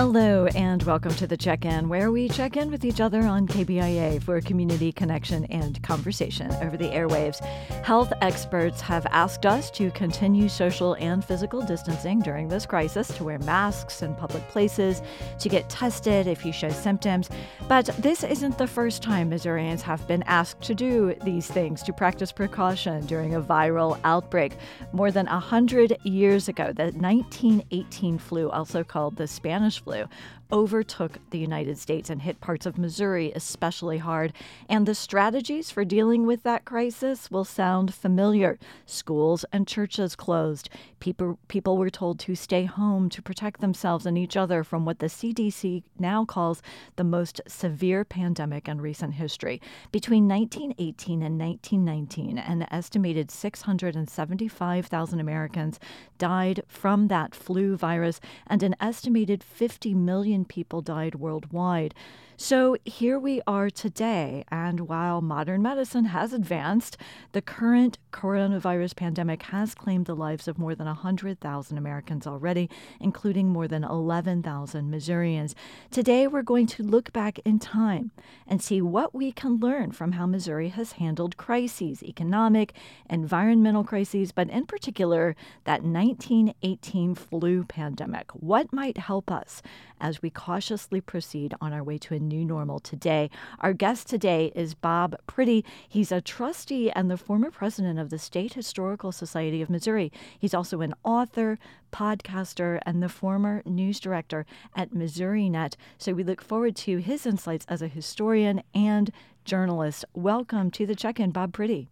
Hello, and welcome to the check in, where we check in with each other on KBIA for community connection and conversation over the airwaves. Health experts have asked us to continue social and physical distancing during this crisis, to wear masks in public places, to get tested if you show symptoms. But this isn't the first time Missourians have been asked to do these things, to practice precaution during a viral outbreak. More than 100 years ago, the 1918 flu, also called the Spanish flu blue overtook the United States and hit parts of Missouri especially hard. And the strategies for dealing with that crisis will sound familiar. Schools and churches closed. People, people were told to stay home to protect themselves and each other from what the CDC now calls the most severe pandemic in recent history. Between 1918 and 1919, an estimated 675,000 Americans died from that flu virus, and an estimated 50 million people died worldwide. So here we are today, and while modern medicine has advanced, the current coronavirus pandemic has claimed the lives of more than 100,000 Americans already, including more than 11,000 Missourians. Today, we're going to look back in time and see what we can learn from how Missouri has handled crises, economic, environmental crises, but in particular, that 1918 flu pandemic. What might help us as we cautiously proceed on our way to a new normal today. Our guest today is Bob Priddy. He's a trustee and the former president of the State Historical Society of Missouri. He's also an author, podcaster, and the former news director at MissouriNet. So we look forward to his insights as a historian and journalist. Welcome to the check in, Bob Priddy.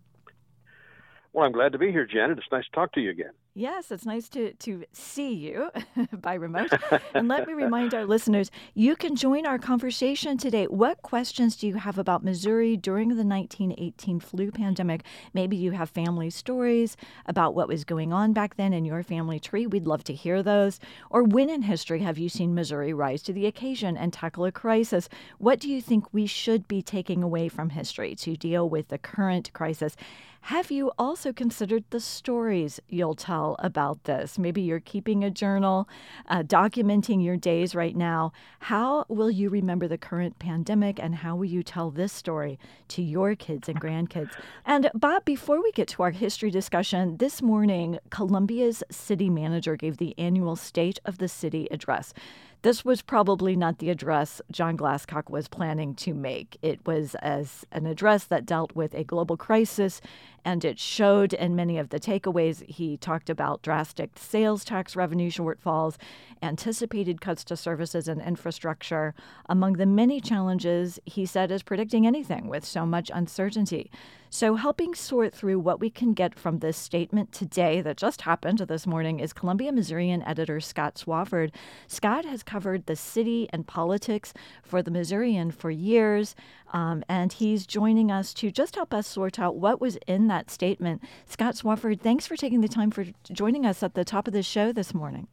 Well, I'm glad to be here, Janet. It's nice to talk to you again. Yes, it's nice to, to see you by remote. and let me remind our listeners you can join our conversation today. What questions do you have about Missouri during the 1918 flu pandemic? Maybe you have family stories about what was going on back then in your family tree. We'd love to hear those. Or when in history have you seen Missouri rise to the occasion and tackle a crisis? What do you think we should be taking away from history to deal with the current crisis? Have you also considered the stories you'll tell about this? Maybe you're keeping a journal, uh, documenting your days right now. How will you remember the current pandemic and how will you tell this story to your kids and grandkids? And Bob, before we get to our history discussion, this morning, Columbia's city manager gave the annual State of the City address. This was probably not the address John Glascock was planning to make. It was as an address that dealt with a global crisis, and it showed in many of the takeaways he talked about drastic sales tax revenue shortfalls, anticipated cuts to services and infrastructure. Among the many challenges, he said, is predicting anything with so much uncertainty. So, helping sort through what we can get from this statement today that just happened this morning is Columbia Missourian editor Scott Swafford. Scott has covered the city and politics for the Missourian for years, um, and he's joining us to just help us sort out what was in that statement. Scott Swafford, thanks for taking the time for joining us at the top of the show this morning.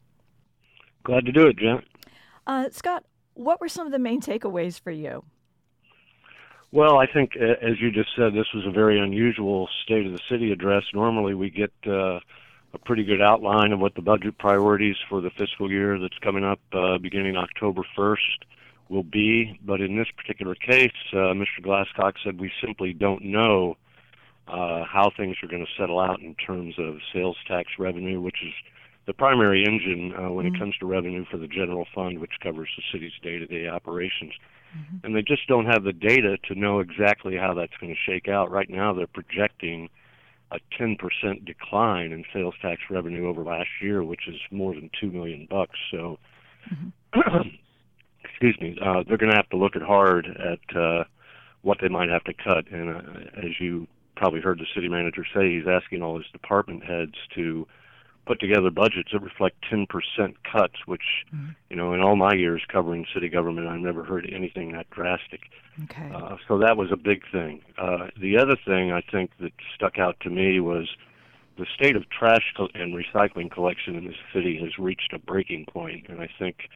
Glad to do it, Jen. Uh, Scott, what were some of the main takeaways for you? Well, I think, as you just said, this was a very unusual State of the City address. Normally, we get uh, a pretty good outline of what the budget priorities for the fiscal year that's coming up uh, beginning October 1st will be. But in this particular case, uh, Mr. Glascock said we simply don't know uh, how things are going to settle out in terms of sales tax revenue, which is the primary engine uh, when mm-hmm. it comes to revenue for the general fund, which covers the city's day-to-day operations mm-hmm. and they just don't have the data to know exactly how that's going to shake out. Right now, they're projecting a 10% decline in sales tax revenue over last year, which is more than two million bucks. So, mm-hmm. excuse me, uh, they're going to have to look at hard at uh, what they might have to cut. And uh, as you probably heard the city manager say, he's asking all his department heads to put together budgets that reflect 10% cuts, which, mm-hmm. you know, in all my years covering city government, I've never heard anything that drastic. Okay. Uh, so that was a big thing. Uh, the other thing I think that stuck out to me was the state of trash and recycling collection in this city has reached a breaking point, and I think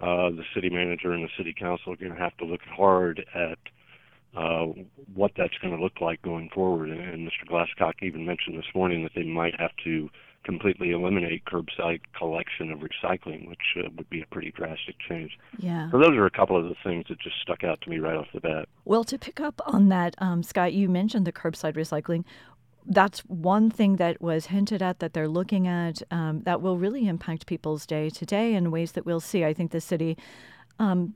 uh, the city manager and the city council are going to have to look hard at uh, what that's going to look like going forward. And, and Mr. Glascock even mentioned this morning that they might have to completely eliminate curbside collection of recycling, which uh, would be a pretty drastic change. Yeah. So those are a couple of the things that just stuck out to me right off the bat. Well, to pick up on that, um, Scott, you mentioned the curbside recycling. That's one thing that was hinted at that they're looking at um, that will really impact people's day to day in ways that we'll see. I think the city um,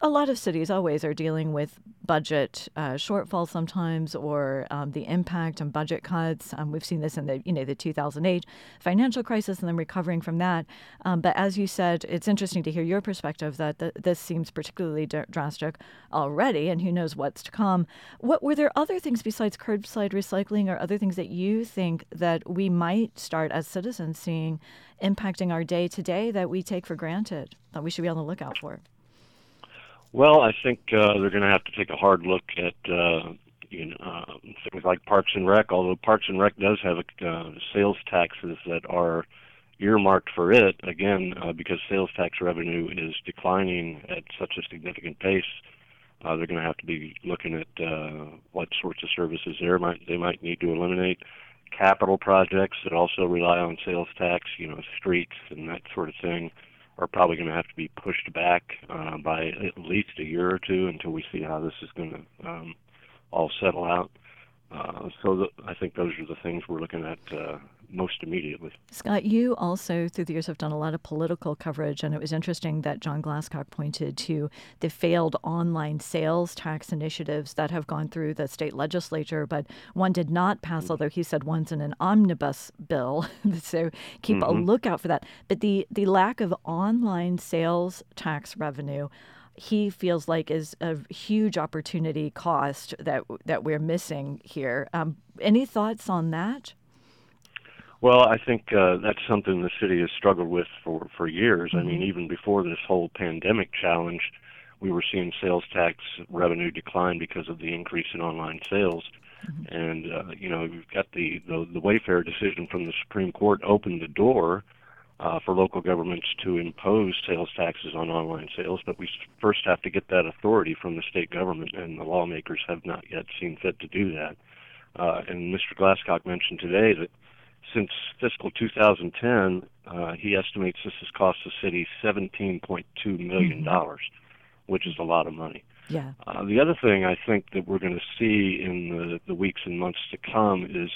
a lot of cities always are dealing with budget uh, shortfalls sometimes, or um, the impact on budget cuts. Um, we've seen this in the you know the 2008 financial crisis, and then recovering from that. Um, but as you said, it's interesting to hear your perspective that th- this seems particularly d- drastic already, and who knows what's to come. What were there other things besides curbside recycling, or other things that you think that we might start as citizens seeing impacting our day to day that we take for granted that we should be on the lookout for? Well, I think uh, they're going to have to take a hard look at uh, you know uh, things like Parks and Rec. Although Parks and Rec does have uh, sales taxes that are earmarked for it, again uh, because sales tax revenue is declining at such a significant pace. Uh, they're going to have to be looking at uh, what sorts of services there might they might need to eliminate. Capital projects that also rely on sales tax, you know, streets and that sort of thing are probably going to have to be pushed back uh, by at least a year or two until we see how this is going to um, all settle out. Uh, so the, I think those are the things we're looking at uh, most immediately. Scott, you also through the years have done a lot of political coverage, and it was interesting that John Glascock pointed to the failed online sales tax initiatives that have gone through the state legislature, but one did not pass, mm-hmm. although he said one's in an omnibus bill. so keep mm-hmm. a lookout for that. But the, the lack of online sales tax revenue he feels like is a huge opportunity cost that that we're missing here. Um, any thoughts on that? Well, I think uh, that's something the city has struggled with for for years. Mm-hmm. I mean, mm-hmm. even before this whole pandemic challenge, we were seeing sales tax revenue decline because of the increase in online sales. Mm-hmm. And uh, you know, we've got the, the the Wayfair decision from the Supreme Court opened the door uh, for local governments to impose sales taxes on online sales, but we first have to get that authority from the state government, and the lawmakers have not yet seen fit to do that. Uh, and Mr. Glascock mentioned today that since fiscal 2010, uh, he estimates this has cost the city 17.2 million dollars, mm-hmm. which is a lot of money. Yeah. Uh, the other thing I think that we're going to see in the, the weeks and months to come is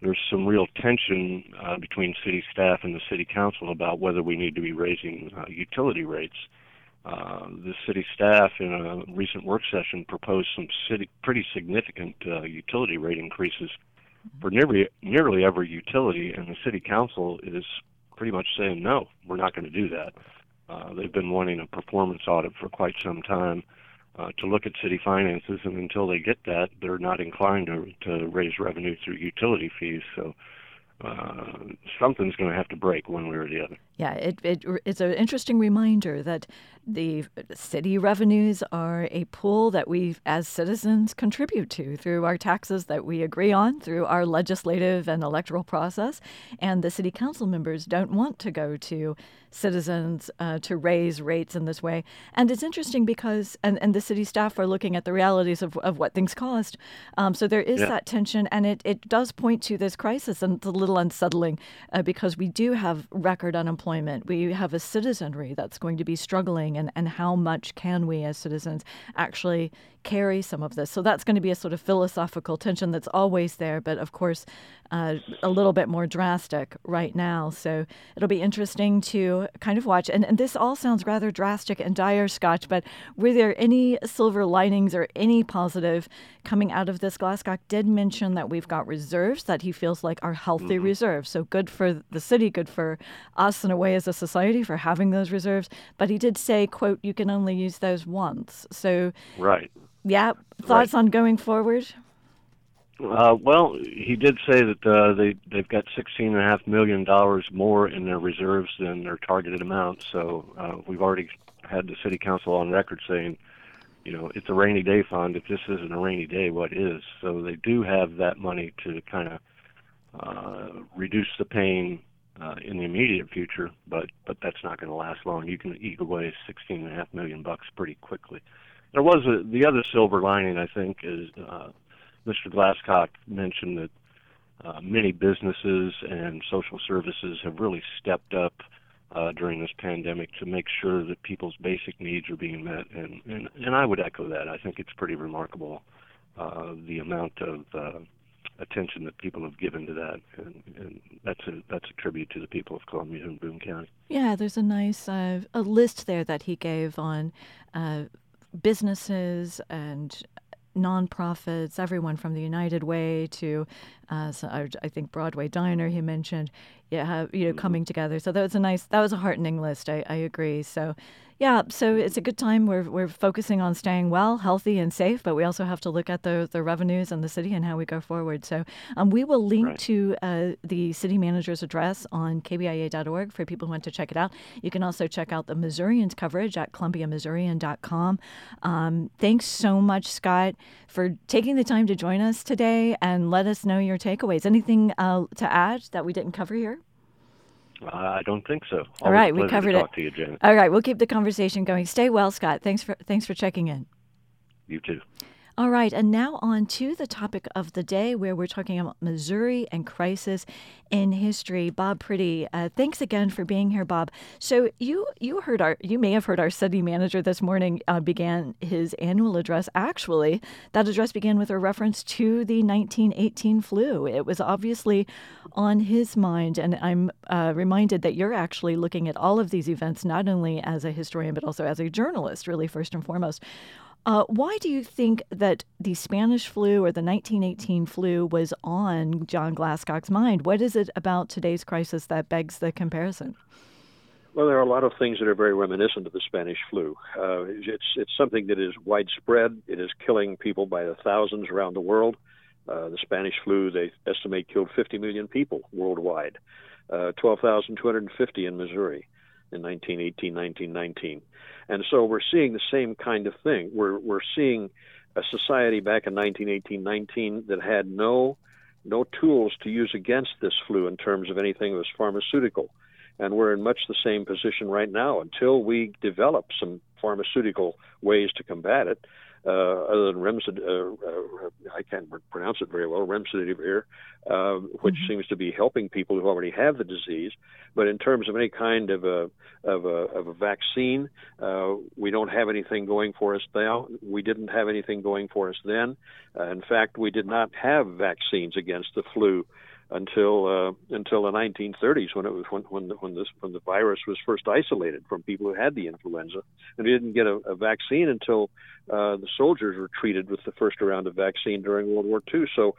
there's some real tension uh, between city staff and the city council about whether we need to be raising uh, utility rates. Uh, the city staff in a recent work session proposed some city, pretty significant uh, utility rate increases for nearly nearly every utility, and the city council is pretty much saying no, we're not going to do that. Uh, they've been wanting a performance audit for quite some time uh, to look at city finances, and until they get that, they're not inclined to, to raise revenue through utility fees. So uh, something's going to have to break one way or the other. Yeah, it, it, it's an interesting reminder that the city revenues are a pool that we, as citizens, contribute to through our taxes that we agree on, through our legislative and electoral process. And the city council members don't want to go to citizens uh, to raise rates in this way. And it's interesting because, and, and the city staff are looking at the realities of, of what things cost. Um, so there is yeah. that tension, and it, it does point to this crisis, and it's a little unsettling uh, because we do have record unemployment. We have a citizenry that's going to be struggling, and, and how much can we as citizens actually carry some of this. So that's going to be a sort of philosophical tension that's always there, but of course, uh, a little bit more drastic right now. So it'll be interesting to kind of watch. And, and this all sounds rather drastic and dire, Scott, but were there any silver linings or any positive coming out of this? Glascock did mention that we've got reserves that he feels like are healthy mm-hmm. reserves. So good for the city, good for us in a way as a society for having those reserves. But he did say, quote, you can only use those once. So right yeah. Thoughts right. on going forward? Uh, well, he did say that uh, they they've got sixteen and a half million dollars more in their reserves than their targeted amount. So uh, we've already had the city council on record saying, you know, it's a rainy day fund. If this isn't a rainy day, what is? So they do have that money to kind of uh, reduce the pain uh, in the immediate future, but but that's not going to last long. You can eat away sixteen and a half million bucks pretty quickly there was a, the other silver lining, I think, is uh, Mr. Glascock mentioned that uh, many businesses and social services have really stepped up uh, during this pandemic to make sure that people's basic needs are being met, and and, and I would echo that. I think it's pretty remarkable uh, the amount of uh, attention that people have given to that, and, and, that's a that's a tribute to the people of Columbia and Boone County. Yeah, there's a nice uh, a list there that he gave on uh, businesses and nonprofits, everyone from the United Way to, uh, so I, think Broadway Diner. He mentioned, yeah, you know, mm-hmm. coming together. So that was a nice, that was a heartening list. I, I agree. So yeah, so it's a good time. We're, we're focusing on staying well, healthy, and safe, but we also have to look at the, the revenues and the city and how we go forward. So um, we will link right. to uh, the city manager's address on kbia.org for people who want to check it out. You can also check out the Missourians coverage at columbiamissourian.com. Um, thanks so much, Scott, for taking the time to join us today and let us know your takeaways. Anything uh, to add that we didn't cover here? I don't think so. Always All right, we covered it. You, Janet. All right, we'll keep the conversation going. Stay well, Scott. Thanks for thanks for checking in. You too. All right, and now on to the topic of the day where we're talking about Missouri and crisis in history. Bob Priddy, uh, thanks again for being here, Bob. So you you heard our you may have heard our city manager this morning uh, began his annual address. Actually, that address began with a reference to the 1918 flu. It was obviously on his mind, and I'm uh, reminded that you're actually looking at all of these events not only as a historian but also as a journalist, really first and foremost. Uh, why do you think that the Spanish flu or the 1918 flu was on John Glascock's mind? What is it about today's crisis that begs the comparison? Well, there are a lot of things that are very reminiscent of the Spanish flu. Uh, it's it's something that is widespread. It is killing people by the thousands around the world. Uh, the Spanish flu, they estimate, killed 50 million people worldwide. Uh, 12,250 in Missouri in 1918, 1919. And so we're seeing the same kind of thing. We're we're seeing a society back in 1918, 19 that had no no tools to use against this flu in terms of anything that was pharmaceutical. And we're in much the same position right now until we develop some pharmaceutical ways to combat it uh, other than remdesivir, uh, uh, I can't pronounce it very well, remdesivir, uh, which mm-hmm. seems to be helping people who already have the disease. But in terms of any kind of a of a, of a vaccine, uh, we don't have anything going for us now. We didn't have anything going for us then. Uh, in fact, we did not have vaccines against the flu until uh, until the 1930s when it was when when the, when this when the virus was first isolated from people who had the influenza, and we didn't get a, a vaccine until uh, the soldiers were treated with the first round of vaccine during World War II. So,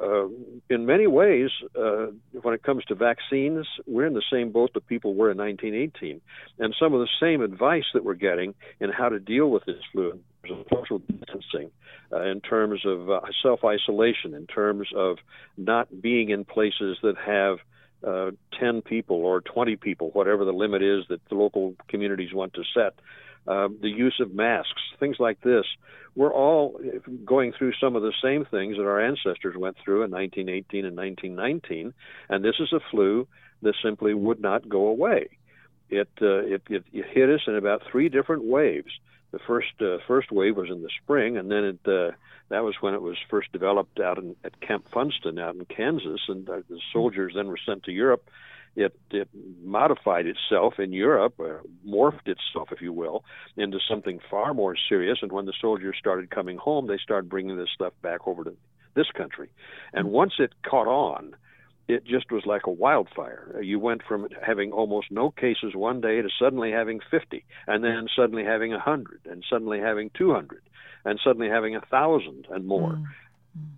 uh, in many ways, uh, when it comes to vaccines, we're in the same boat that people were in 1918, and some of the same advice that we're getting in how to deal with this flu social distancing, uh, in terms of uh, self isolation, in terms of not being in places that have uh, 10 people or 20 people, whatever the limit is that the local communities want to set. Uh, the use of masks, things like this. We're all going through some of the same things that our ancestors went through in 1918 and 1919, and this is a flu that simply would not go away. It, uh, it, it, it hit us in about three different waves the first uh, first wave was in the spring, and then it uh, that was when it was first developed out in, at Camp Funston out in Kansas, and uh, the soldiers then were sent to Europe. It, it modified itself in Europe, uh, morphed itself, if you will, into something far more serious. And when the soldiers started coming home, they started bringing this stuff back over to this country. And once it caught on, it just was like a wildfire. You went from having almost no cases one day to suddenly having 50, and then suddenly having 100, and suddenly having 200, and suddenly having a 1,000 and more. Mm.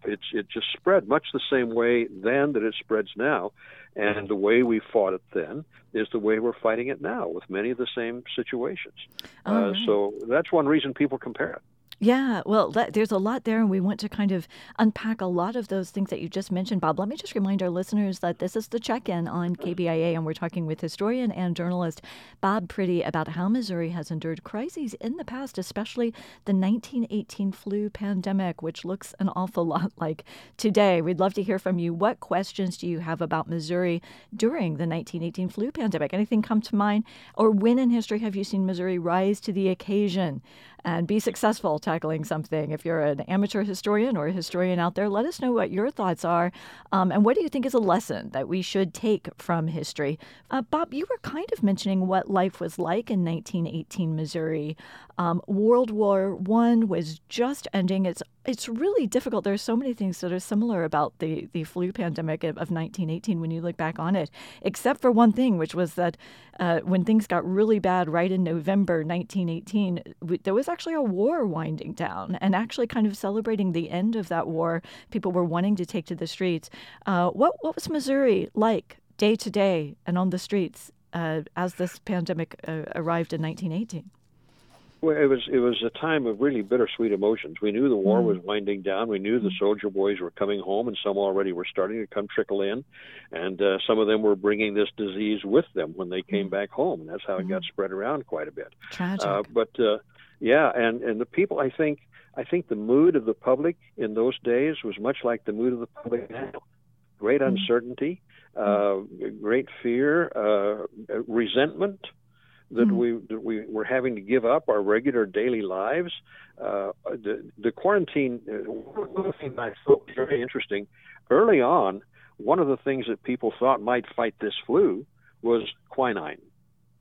It's it just spread much the same way then that it spreads now, and the way we fought it then is the way we're fighting it now with many of the same situations. Uh. So that's one reason people compare it. Yeah, well, that, there's a lot there, and we want to kind of unpack a lot of those things that you just mentioned, Bob. Let me just remind our listeners that this is the check in on KBIA, and we're talking with historian and journalist Bob Priddy about how Missouri has endured crises in the past, especially the 1918 flu pandemic, which looks an awful lot like today. We'd love to hear from you. What questions do you have about Missouri during the 1918 flu pandemic? Anything come to mind? Or when in history have you seen Missouri rise to the occasion and be successful? tackling something. If you're an amateur historian or a historian out there, let us know what your thoughts are. Um, and what do you think is a lesson that we should take from history? Uh, Bob, you were kind of mentioning what life was like in 1918 Missouri. Um, World War One was just ending. It's it's really difficult. There's so many things that are similar about the, the flu pandemic of, of 1918 when you look back on it, except for one thing, which was that uh, when things got really bad right in November 1918, there was actually a war winding down and actually kind of celebrating the end of that war. People were wanting to take to the streets. Uh, what, what was Missouri like day to day and on the streets uh, as this pandemic uh, arrived in 1918? Well, it was it was a time of really bittersweet emotions. We knew the war mm. was winding down. We knew the mm. soldier boys were coming home, and some already were starting to come trickle in, and uh, some of them were bringing this disease with them when they came mm. back home, and that's how it got spread around quite a bit. Tragic. Uh, but uh, yeah, and and the people, I think, I think the mood of the public in those days was much like the mood of the public now. Great uncertainty, uh, great fear, uh, resentment that mm-hmm. we that we were having to give up our regular daily lives. Uh, the the quarantine. Uh, one of the things I thought was very interesting early on. One of the things that people thought might fight this flu was quinine.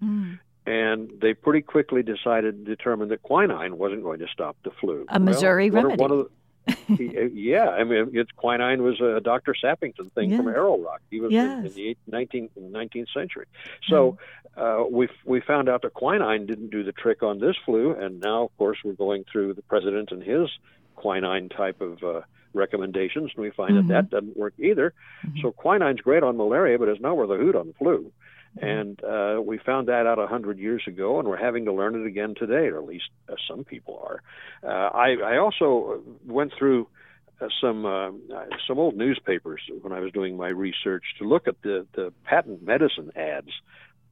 Mm. And they pretty quickly decided, determined that quinine wasn't going to stop the flu. A Missouri well, remedy. One of, one of the, yeah, I mean, it's quinine was a Dr. Sappington thing from Arrow Rock. He was yes. in, in, the 19th, 19th century. So mm. uh, we we found out that quinine didn't do the trick on this flu, and now, of course, we're going through the president and his quinine type of uh, recommendations, and we find mm-hmm. that that doesn't work either. Mm-hmm. So quinine's great on malaria, but it's not worth a hoot on the flu. Mm-hmm. And uh, we found that out a hundred years ago, and we're having to learn it again today, or at least uh, some people are. Uh, I, I also went through uh, some uh, some old newspapers when I was doing my research to look at the the patent medicine ads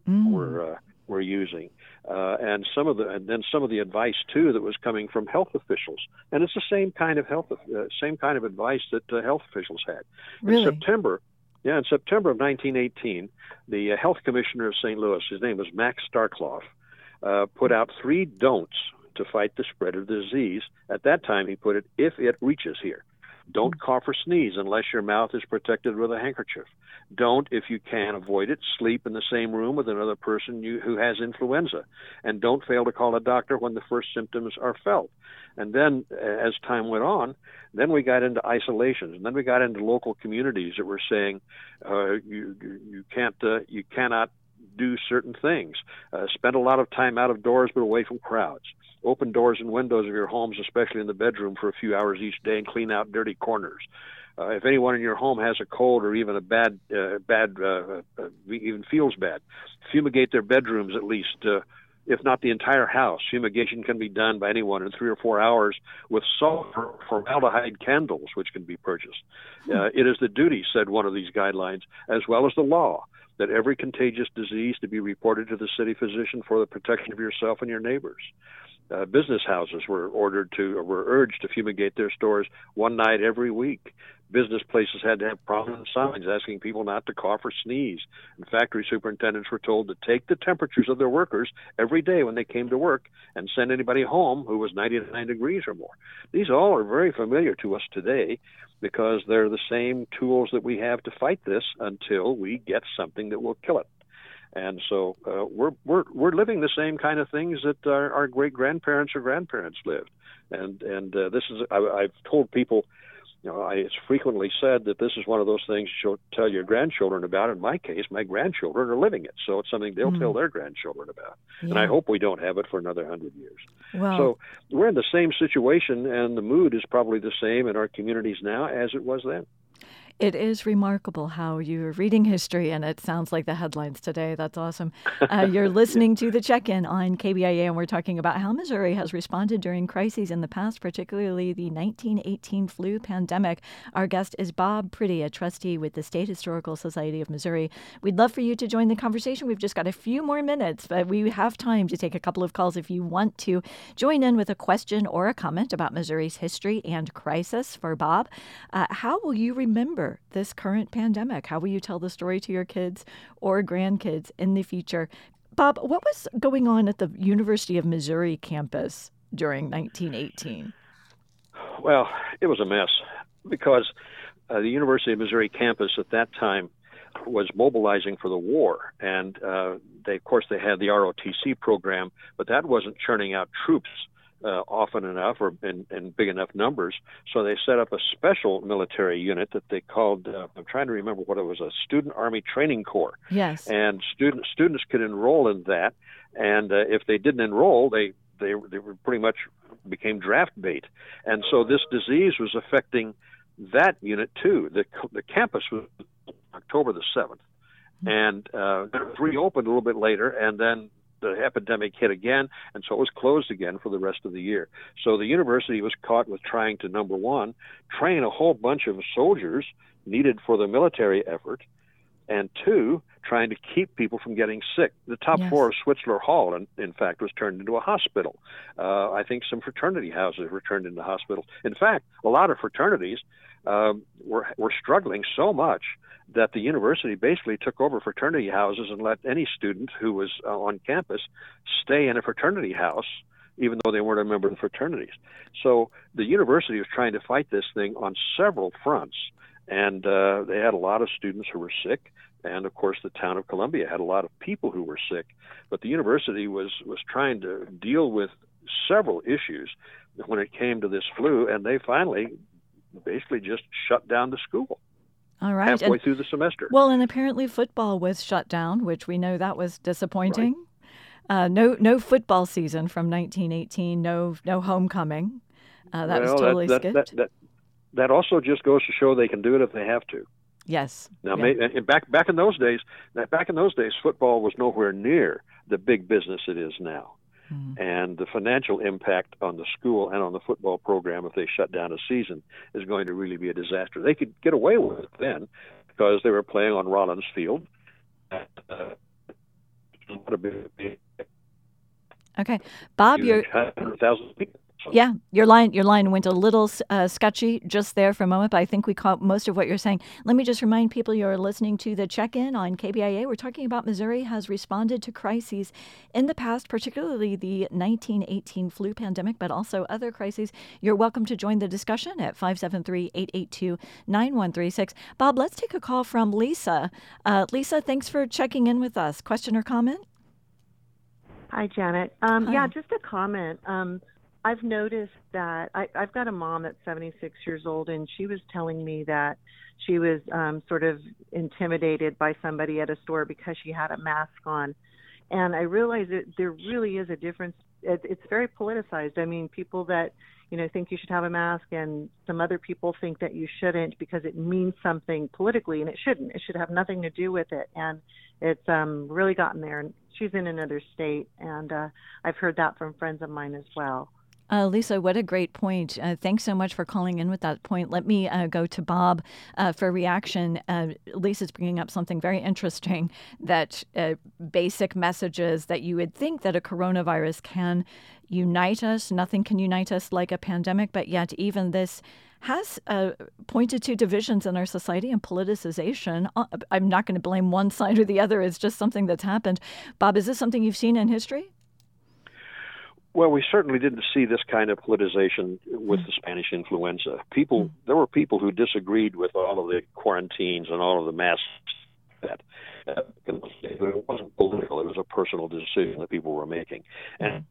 mm. we're uh, we're using, uh, and some of the and then some of the advice too that was coming from health officials, and it's the same kind of health uh, same kind of advice that uh, health officials had. Really? In September, yeah, in September of 1918, the uh, health commissioner of St. Louis, his name was Max Starkloff, uh, put out three don'ts to fight the spread of the disease. At that time, he put it, if it reaches here. Don't cough or sneeze unless your mouth is protected with a handkerchief. Don't, if you can avoid it, sleep in the same room with another person you, who has influenza. And don't fail to call a doctor when the first symptoms are felt. And then, as time went on, then we got into isolations, and then we got into local communities that were saying, uh, you, you can't, uh, you cannot do certain things. Uh, spend a lot of time out of doors, but away from crowds open doors and windows of your homes, especially in the bedroom, for a few hours each day and clean out dirty corners. Uh, if anyone in your home has a cold or even a bad, uh, bad, uh, uh, even feels bad, fumigate their bedrooms at least. Uh, if not the entire house, fumigation can be done by anyone in three or four hours with sulfur formaldehyde candles, which can be purchased. Hmm. Uh, it is the duty, said one of these guidelines, as well as the law, that every contagious disease to be reported to the city physician for the protection of yourself and your neighbors uh, business houses were ordered to or were urged to fumigate their stores one night every week. Business places had to have prominent signs asking people not to cough or sneeze. And factory superintendents were told to take the temperatures of their workers every day when they came to work and send anybody home who was 99 degrees or more. These all are very familiar to us today because they're the same tools that we have to fight this until we get something that will kill it. And so uh, we're we're we're living the same kind of things that our, our great grandparents or grandparents lived, and and uh, this is I, I've told people, you know, I, it's frequently said that this is one of those things you'll tell your grandchildren about. In my case, my grandchildren are living it, so it's something they'll mm. tell their grandchildren about, yeah. and I hope we don't have it for another hundred years. Well, so we're in the same situation, and the mood is probably the same in our communities now as it was then. It is remarkable how you're reading history and it sounds like the headlines today. That's awesome. Uh, you're listening to the check in on KBIA, and we're talking about how Missouri has responded during crises in the past, particularly the 1918 flu pandemic. Our guest is Bob Priddy, a trustee with the State Historical Society of Missouri. We'd love for you to join the conversation. We've just got a few more minutes, but we have time to take a couple of calls if you want to join in with a question or a comment about Missouri's history and crisis for Bob. Uh, how will you remember? This current pandemic? How will you tell the story to your kids or grandkids in the future? Bob, what was going on at the University of Missouri campus during 1918? Well, it was a mess because uh, the University of Missouri campus at that time was mobilizing for the war, and uh, they, of course, they had the ROTC program, but that wasn't churning out troops uh, often enough or in, in, big enough numbers. So they set up a special military unit that they called. Uh, I'm trying to remember what it was a Student Army Training Corps. Yes. And student students could enroll in that, and uh, if they didn't enroll, they they they were pretty much became draft bait. And so this disease was affecting that unit too. The the campus was October the seventh, mm-hmm. and uh, it reopened a little bit later, and then the epidemic hit again, and so it was closed again for the rest of the year. So the university was caught with trying to number one, train a whole bunch of soldiers needed for the military effort, and two, trying to keep people from getting sick. The top yes. floor of Switzler Hall, in, in fact, was turned into a hospital. Uh, I think some fraternity houses were turned into hospitals. In fact, a lot of fraternities um, were were struggling so much that the university basically took over fraternity houses and let any student who was uh, on campus stay in a fraternity house even though they weren't a member of the fraternities. So the university was trying to fight this thing on several fronts, and uh, they had a lot of students who were sick, and of course the town of Columbia had a lot of people who were sick. But the university was was trying to deal with several issues when it came to this flu, and they finally basically just shut down the school. All right. Halfway and, through the semester. Well, and apparently football was shut down, which we know that was disappointing. Right. Uh, no, no football season from 1918. No, no homecoming. Uh, that well, was totally that, skipped. That, that, also just goes to show they can do it if they have to. Yes. Now, yeah. may, back back in those days, back in those days, football was nowhere near the big business it is now. Mm-hmm. And the financial impact on the school and on the football program if they shut down a season is going to really be a disaster. They could get away with it then because they were playing on Rollins Field. Okay, Bob, you're. Yeah, your line your line went a little uh, sketchy just there for a moment, but I think we caught most of what you're saying. Let me just remind people you're listening to the check-in on KBIA. We're talking about Missouri has responded to crises in the past, particularly the 1918 flu pandemic, but also other crises. You're welcome to join the discussion at 573-882-9136. Bob, let's take a call from Lisa. Uh, Lisa, thanks for checking in with us. Question or comment? Hi, Janet. Um, Hi. Yeah, just a comment. Um, I've noticed that I, I've got a mom that's 76 years old, and she was telling me that she was um, sort of intimidated by somebody at a store because she had a mask on. And I realize that there really is a difference. It, it's very politicized. I mean, people that you know think you should have a mask, and some other people think that you shouldn't because it means something politically, and it shouldn't. It should have nothing to do with it. And it's um, really gotten there. And she's in another state, and uh, I've heard that from friends of mine as well. Uh, Lisa, what a great point. Uh, thanks so much for calling in with that point. Let me uh, go to Bob uh, for reaction. Uh, Lisa's bringing up something very interesting that uh, basic messages that you would think that a coronavirus can unite us. Nothing can unite us like a pandemic, but yet even this has pointed to divisions in our society and politicization. I'm not going to blame one side or the other. It's just something that's happened. Bob, is this something you've seen in history? Well, we certainly didn't see this kind of politicization with the Spanish influenza. People, mm. there were people who disagreed with all of the quarantines and all of the masks. That uh, it wasn't political; it was a personal decision that people were making, and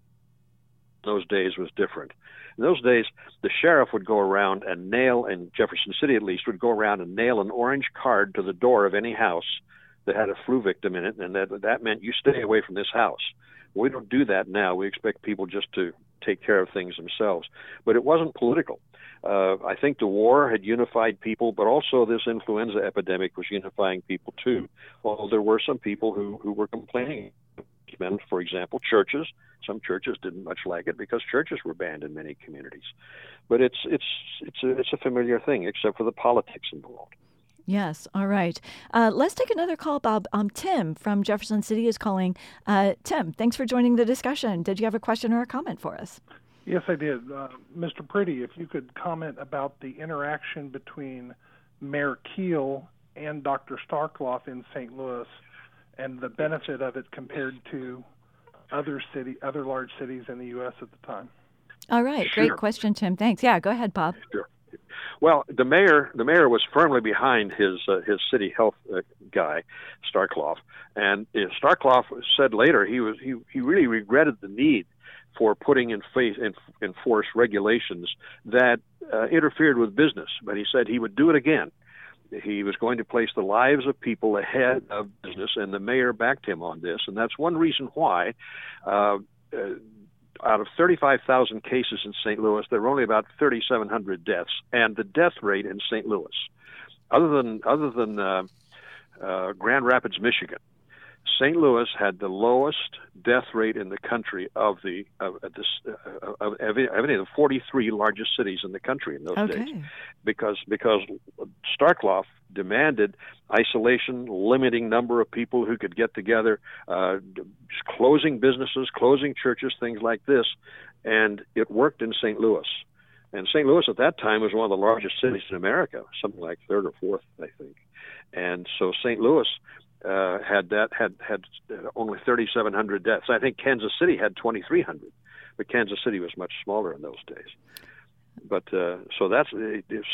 those days was different. In those days, the sheriff would go around and nail, in Jefferson City at least, would go around and nail an orange card to the door of any house that had a flu victim in it, and that that meant you stay away from this house. We don't do that now. We expect people just to take care of things themselves. But it wasn't political. Uh, I think the war had unified people, but also this influenza epidemic was unifying people too. Well, there were some people who, who were complaining. For example, churches. Some churches didn't much like it because churches were banned in many communities. But it's it's it's a, it's a familiar thing, except for the politics involved. Yes. All right. Uh, let's take another call, Bob. Um, Tim from Jefferson City is calling. Uh, Tim, thanks for joining the discussion. Did you have a question or a comment for us? Yes, I did. Uh, Mr. Priddy, if you could comment about the interaction between Mayor Kiel and Dr. Starkloff in St. Louis and the benefit of it compared to other city, other large cities in the U.S. at the time. All right, sure. great question, Tim. Thanks. Yeah, go ahead, Bob. Sure. Well, the mayor, the mayor was firmly behind his uh, his city health uh, guy, Starkloff, and uh, Starkloff said later he was he he really regretted the need for putting in face in, in force regulations that uh, interfered with business, but he said he would do it again. He was going to place the lives of people ahead of business, and the mayor backed him on this, and that's one reason why. Uh, uh, out of 35,000 cases in St. Louis, there were only about 3,700 deaths, and the death rate in St. Louis, other than other than uh, uh, Grand Rapids, Michigan, St. Louis had the lowest death rate in the country of the of, this, uh, of, of, any of the 43 largest cities in the country in those Okay. days, because because Starkloff demanded isolation, limiting number of people who could get together, uh, closing businesses, closing churches, things like this, and it worked in St. Louis. And St. Louis at that time was one of the largest cities in America, something like third or fourth, I think. And so St. Louis uh, had that had had only 3,700 deaths. I think Kansas City had 2,300, but Kansas City was much smaller in those days. But uh, so that's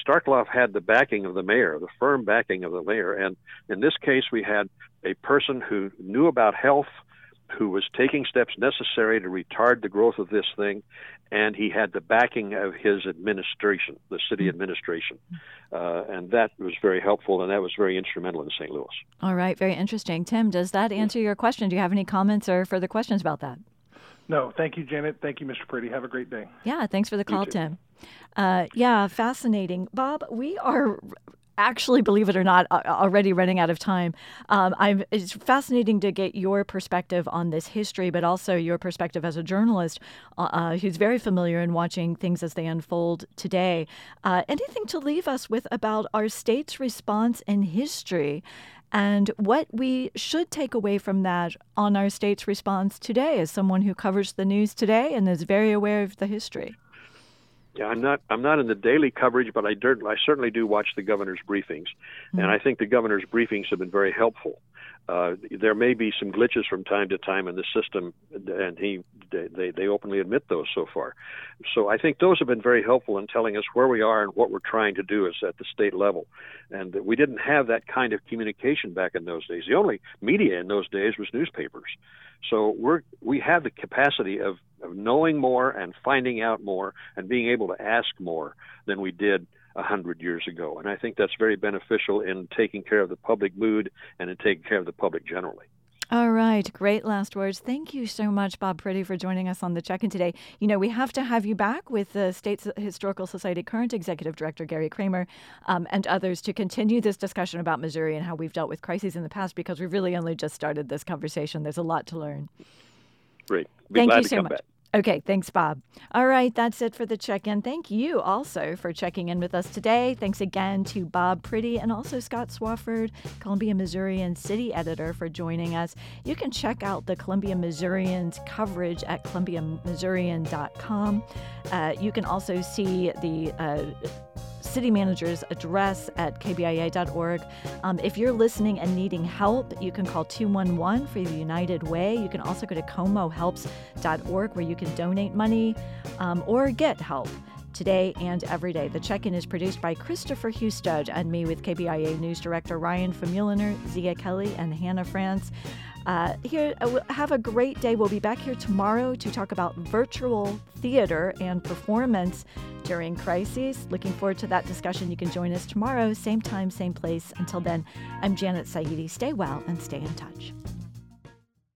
Starkloff had the backing of the mayor, the firm backing of the mayor, and in this case we had a person who knew about health, who was taking steps necessary to retard the growth of this thing, and he had the backing of his administration, the city administration, uh, and that was very helpful, and that was very instrumental in St. Louis. All right, very interesting. Tim, does that answer your question? Do you have any comments or further questions about that? No, thank you, Janet. Thank you, Mr. Priddy. Have a great day. Yeah, thanks for the call. Tim. Uh, yeah, fascinating. Bob, we are actually, believe it or not, already running out of time. Um, I'm, it's fascinating to get your perspective on this history, but also your perspective as a journalist uh, uh, who's very familiar in watching things as they unfold today. Uh, anything to leave us with about our state's response in history and what we should take away from that on our state's response today as someone who covers the news today and is very aware of the history. Yeah, I'm not. I'm not in the daily coverage, but I, cer- I certainly do watch the governor's briefings, and I think the governor's briefings have been very helpful. Uh, there may be some glitches from time to time in the system, and he they they openly admit those so far. So I think those have been very helpful in telling us where we are and what we're trying to do is at the state level. And we didn't have that kind of communication back in those days. The only media in those days was newspapers. So we're we have the capacity of, of knowing more and finding out more and being able to ask more than we did a hundred years ago. And I think that's very beneficial in taking care of the public mood and in taking care of the public generally. All right, great last words. Thank you so much, Bob Priddy, for joining us on the check in today. You know, we have to have you back with the State Historical Society current executive director, Gary Kremer, um, and others to continue this discussion about Missouri and how we've dealt with crises in the past because we've really only just started this conversation. There's a lot to learn. Great. Be Thank glad you to so come much. back. Okay, thanks, Bob. All right, that's it for the check in. Thank you also for checking in with us today. Thanks again to Bob Priddy and also Scott Swafford, Columbia Missourian city editor, for joining us. You can check out the Columbia Missourian's coverage at columbiamissourian.com. Uh, you can also see the uh, city manager's address at kbia.org. Um, if you're listening and needing help, you can call 211 for the United Way. You can also go to comohelps.org where you can donate money um, or get help today and every day. The check in is produced by Christopher Husted and me with KBIA News Director Ryan Famuliner, Zia Kelly, and Hannah France. Uh, here, uh, have a great day. We'll be back here tomorrow to talk about virtual theater and performance during crises. Looking forward to that discussion. You can join us tomorrow, same time, same place. Until then, I'm Janet Saidi. Stay well and stay in touch.